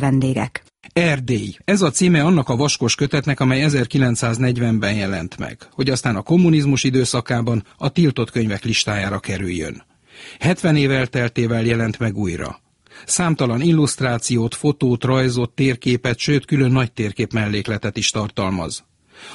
vendégek. Erdély. Ez a címe annak a vaskos kötetnek, amely 1940-ben jelent meg, hogy aztán a kommunizmus időszakában a tiltott könyvek listájára kerüljön. 70 év elteltével jelent meg újra. Számtalan illusztrációt, fotót, rajzot, térképet, sőt külön nagy térkép mellékletet is tartalmaz.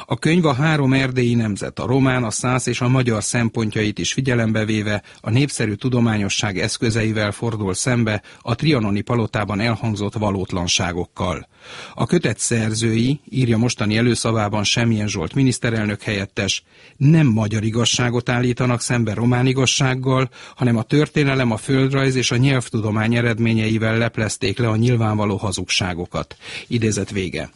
A könyv a három erdélyi nemzet, a román, a szász és a magyar szempontjait is figyelembe véve a népszerű tudományosság eszközeivel fordul szembe a trianoni palotában elhangzott valótlanságokkal. A kötet szerzői, írja mostani előszavában Semmilyen Zsolt miniszterelnök helyettes, nem magyar igazságot állítanak szembe román igazsággal, hanem a történelem, a földrajz és a nyelvtudomány eredményeivel leplezték le a nyilvánvaló hazugságokat. Idézet vége.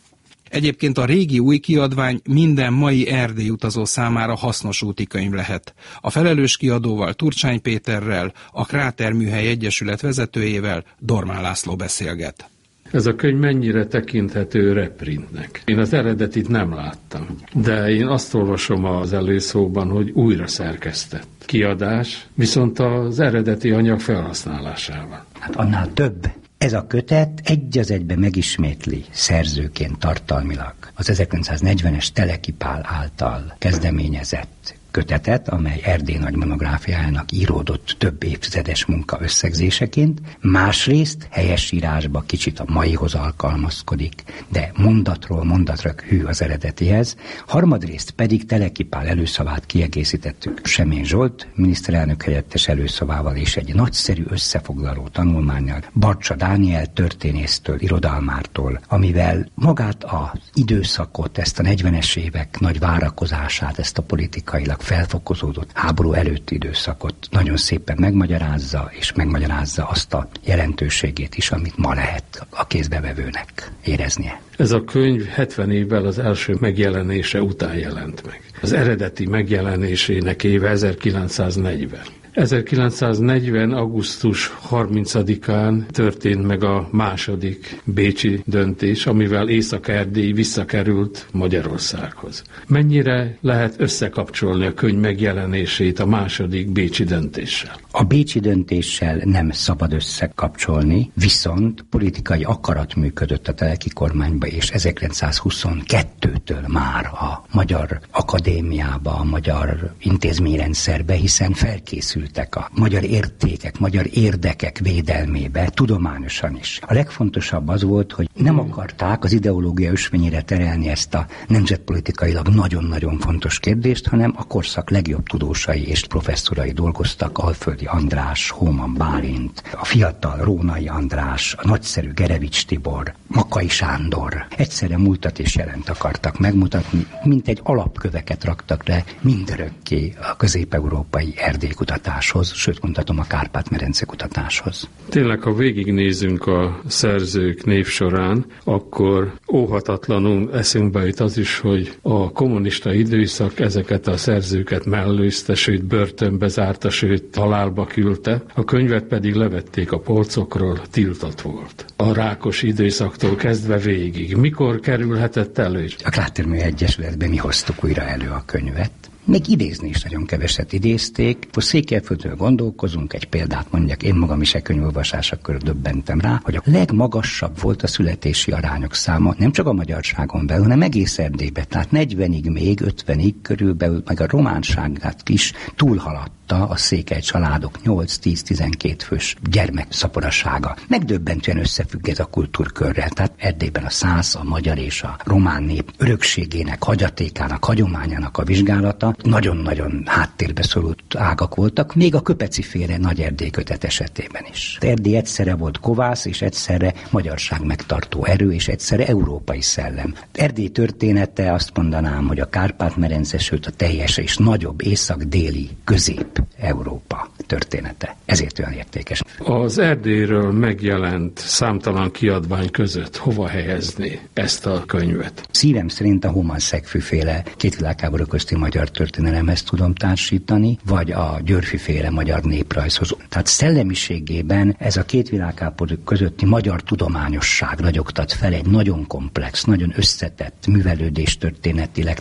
Egyébként a régi új kiadvány minden mai Erdély utazó számára hasznos útikönyv lehet. A felelős kiadóval Turcsány Péterrel, a Kráterműhely Egyesület vezetőjével Dormán László beszélget. Ez a könyv mennyire tekinthető reprintnek? Én az eredetit nem láttam, de én azt olvasom az előszóban, hogy újra szerkesztett kiadás, viszont az eredeti anyag felhasználásával. Hát annál több. Ez a kötet egy az egybe megismétli szerzőként tartalmilag az 1940-es Telekipál által kezdeményezett kötetet, amely Erdély nagy monográfiájának íródott több évtizedes munka összegzéseként, másrészt helyesírásba kicsit a maihoz alkalmazkodik, de mondatról mondatra hű az eredetihez, harmadrészt pedig Telekipál előszavát kiegészítettük Semény Zsolt, miniszterelnök helyettes előszavával és egy nagyszerű összefoglaló tanulmányjal Barcsa Dániel történésztől, irodalmártól, amivel magát az időszakot, ezt a 40-es évek nagy várakozását, ezt a politikailag felfokozódott háború előtti időszakot nagyon szépen megmagyarázza, és megmagyarázza azt a jelentőségét is, amit ma lehet a kézbevevőnek éreznie. Ez a könyv 70 évvel az első megjelenése után jelent meg. Az eredeti megjelenésének éve 1940. 1940. augusztus 30-án történt meg a második bécsi döntés, amivel Észak-Erdély visszakerült Magyarországhoz. Mennyire lehet összekapcsolni a könyv megjelenését a második bécsi döntéssel? A bécsi döntéssel nem szabad összekapcsolni, viszont politikai akarat működött a teleki kormányba, és 1922-től már a Magyar Akadémiába, a Magyar Intézményrendszerbe, hiszen felkészült kerültek a magyar értékek, magyar érdekek védelmébe, tudományosan is. A legfontosabb az volt, hogy nem akarták az ideológia ösvényére terelni ezt a nemzetpolitikailag nagyon-nagyon fontos kérdést, hanem a korszak legjobb tudósai és professzorai dolgoztak, Alföldi András, Hóman Bálint, a fiatal Rónai András, a nagyszerű Gerevics Tibor, Makai Sándor. Egyszerre múltat és jelent akartak megmutatni, mint egy alapköveket raktak le mindörökké a közép-európai erdélykutatás kutatáshoz, sőt mondhatom a Kárpát-medence kutatáshoz. Tényleg, ha végignézünk a szerzők név során, akkor óhatatlanul eszünkbe jut az is, hogy a kommunista időszak ezeket a szerzőket mellőzte, sőt börtönbe zárta, sőt halálba küldte, a könyvet pedig levették a polcokról, tiltott volt. A rákos időszaktól kezdve végig. Mikor kerülhetett elő? A Klátermű Egyesületben mi hoztuk újra elő a könyvet, még idézni is nagyon keveset idézték. Most Székelyföldről gondolkozunk, egy példát mondjak, én magam is egy könyvolvasásakor döbbentem rá, hogy a legmagasabb volt a születési arányok száma, nem csak a magyarságon belül, hanem egész Erdélyben. Tehát 40-ig még, 50-ig körülbelül, meg a románságát is túlhaladt a székely családok 8-10-12 fős gyermek szaporasága. Megdöbbentően összefügg ez a kultúrkörrel, tehát Erdélyben a száz, a magyar és a román nép örökségének, hagyatékának, hagyományának a vizsgálata nagyon-nagyon háttérbe szorult ágak voltak, még a köpeci féle nagy Erdély kötet esetében is. Erdély egyszerre volt kovász, és egyszerre magyarság megtartó erő, és egyszerre európai szellem. Erdély története azt mondanám, hogy a Kárpát-medence, sőt a teljes és nagyobb észak-déli közép Európa története. Ezért olyan értékes. Az Erdélyről megjelent számtalan kiadvány között hova helyezni ezt a könyvet? Szívem szerint a Human féle két világháború közti magyar történelemhez tudom társítani, vagy a Györfi féle magyar néprajzhoz. Tehát szellemiségében ez a két világháború közötti magyar tudományosság ragyogtat fel egy nagyon komplex, nagyon összetett művelődés történetileg,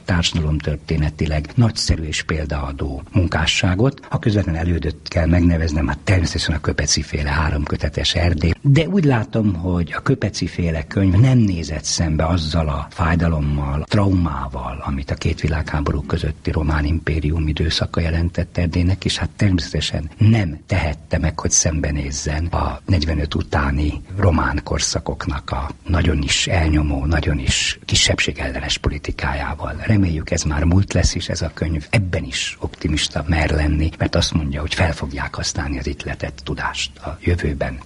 történetileg nagyszerű és példaadó munkásságot, a közvetlen elődött kell megneveznem, hát természetesen a Köpeci féle háromkötetes Erdély, de úgy látom, hogy a Köpeci féle könyv nem nézett szembe azzal a fájdalommal, traumával, amit a két világháború közötti román impérium időszaka jelentett Erdélynek, és hát természetesen nem tehette meg, hogy szembenézzen a 45 utáni román korszakoknak a nagyon is elnyomó, nagyon is kisebbségellenes politikájával. Reméljük ez már múlt lesz is ez a könyv. Ebben is optimista mer lenni, mert azt mondja, hogy fel fogják használni az itt letett tudást a jövőben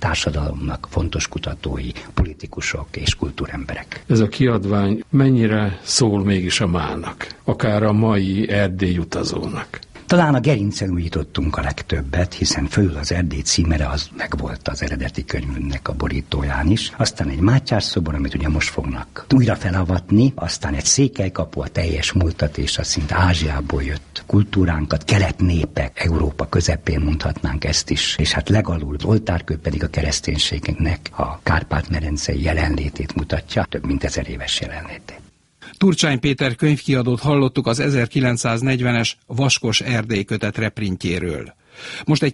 társadalomnak fontos kutatói, politikusok és kultúremberek. Ez a kiadvány mennyire szól mégis a mának, akár a mai Erdély utazónak? Talán a gerincen újítottunk a legtöbbet, hiszen fölül az Erdély címere az megvolt az eredeti könyvünknek a borítóján is. Aztán egy Mátyás szobor, amit ugye most fognak újra felavatni, aztán egy székelykapu a teljes múltat és a szint Ázsiából jött kultúránkat, kelet népek, Európa közepén mondhatnánk ezt is, és hát legalul az oltárkő pedig a kereszténységnek a Kárpát-merencei jelenlétét mutatja, több mint ezer éves jelenlétét. Turcsány Péter könyvkiadót hallottuk az 1940-es Vaskos Erdély kötet reprintjéről. Most egy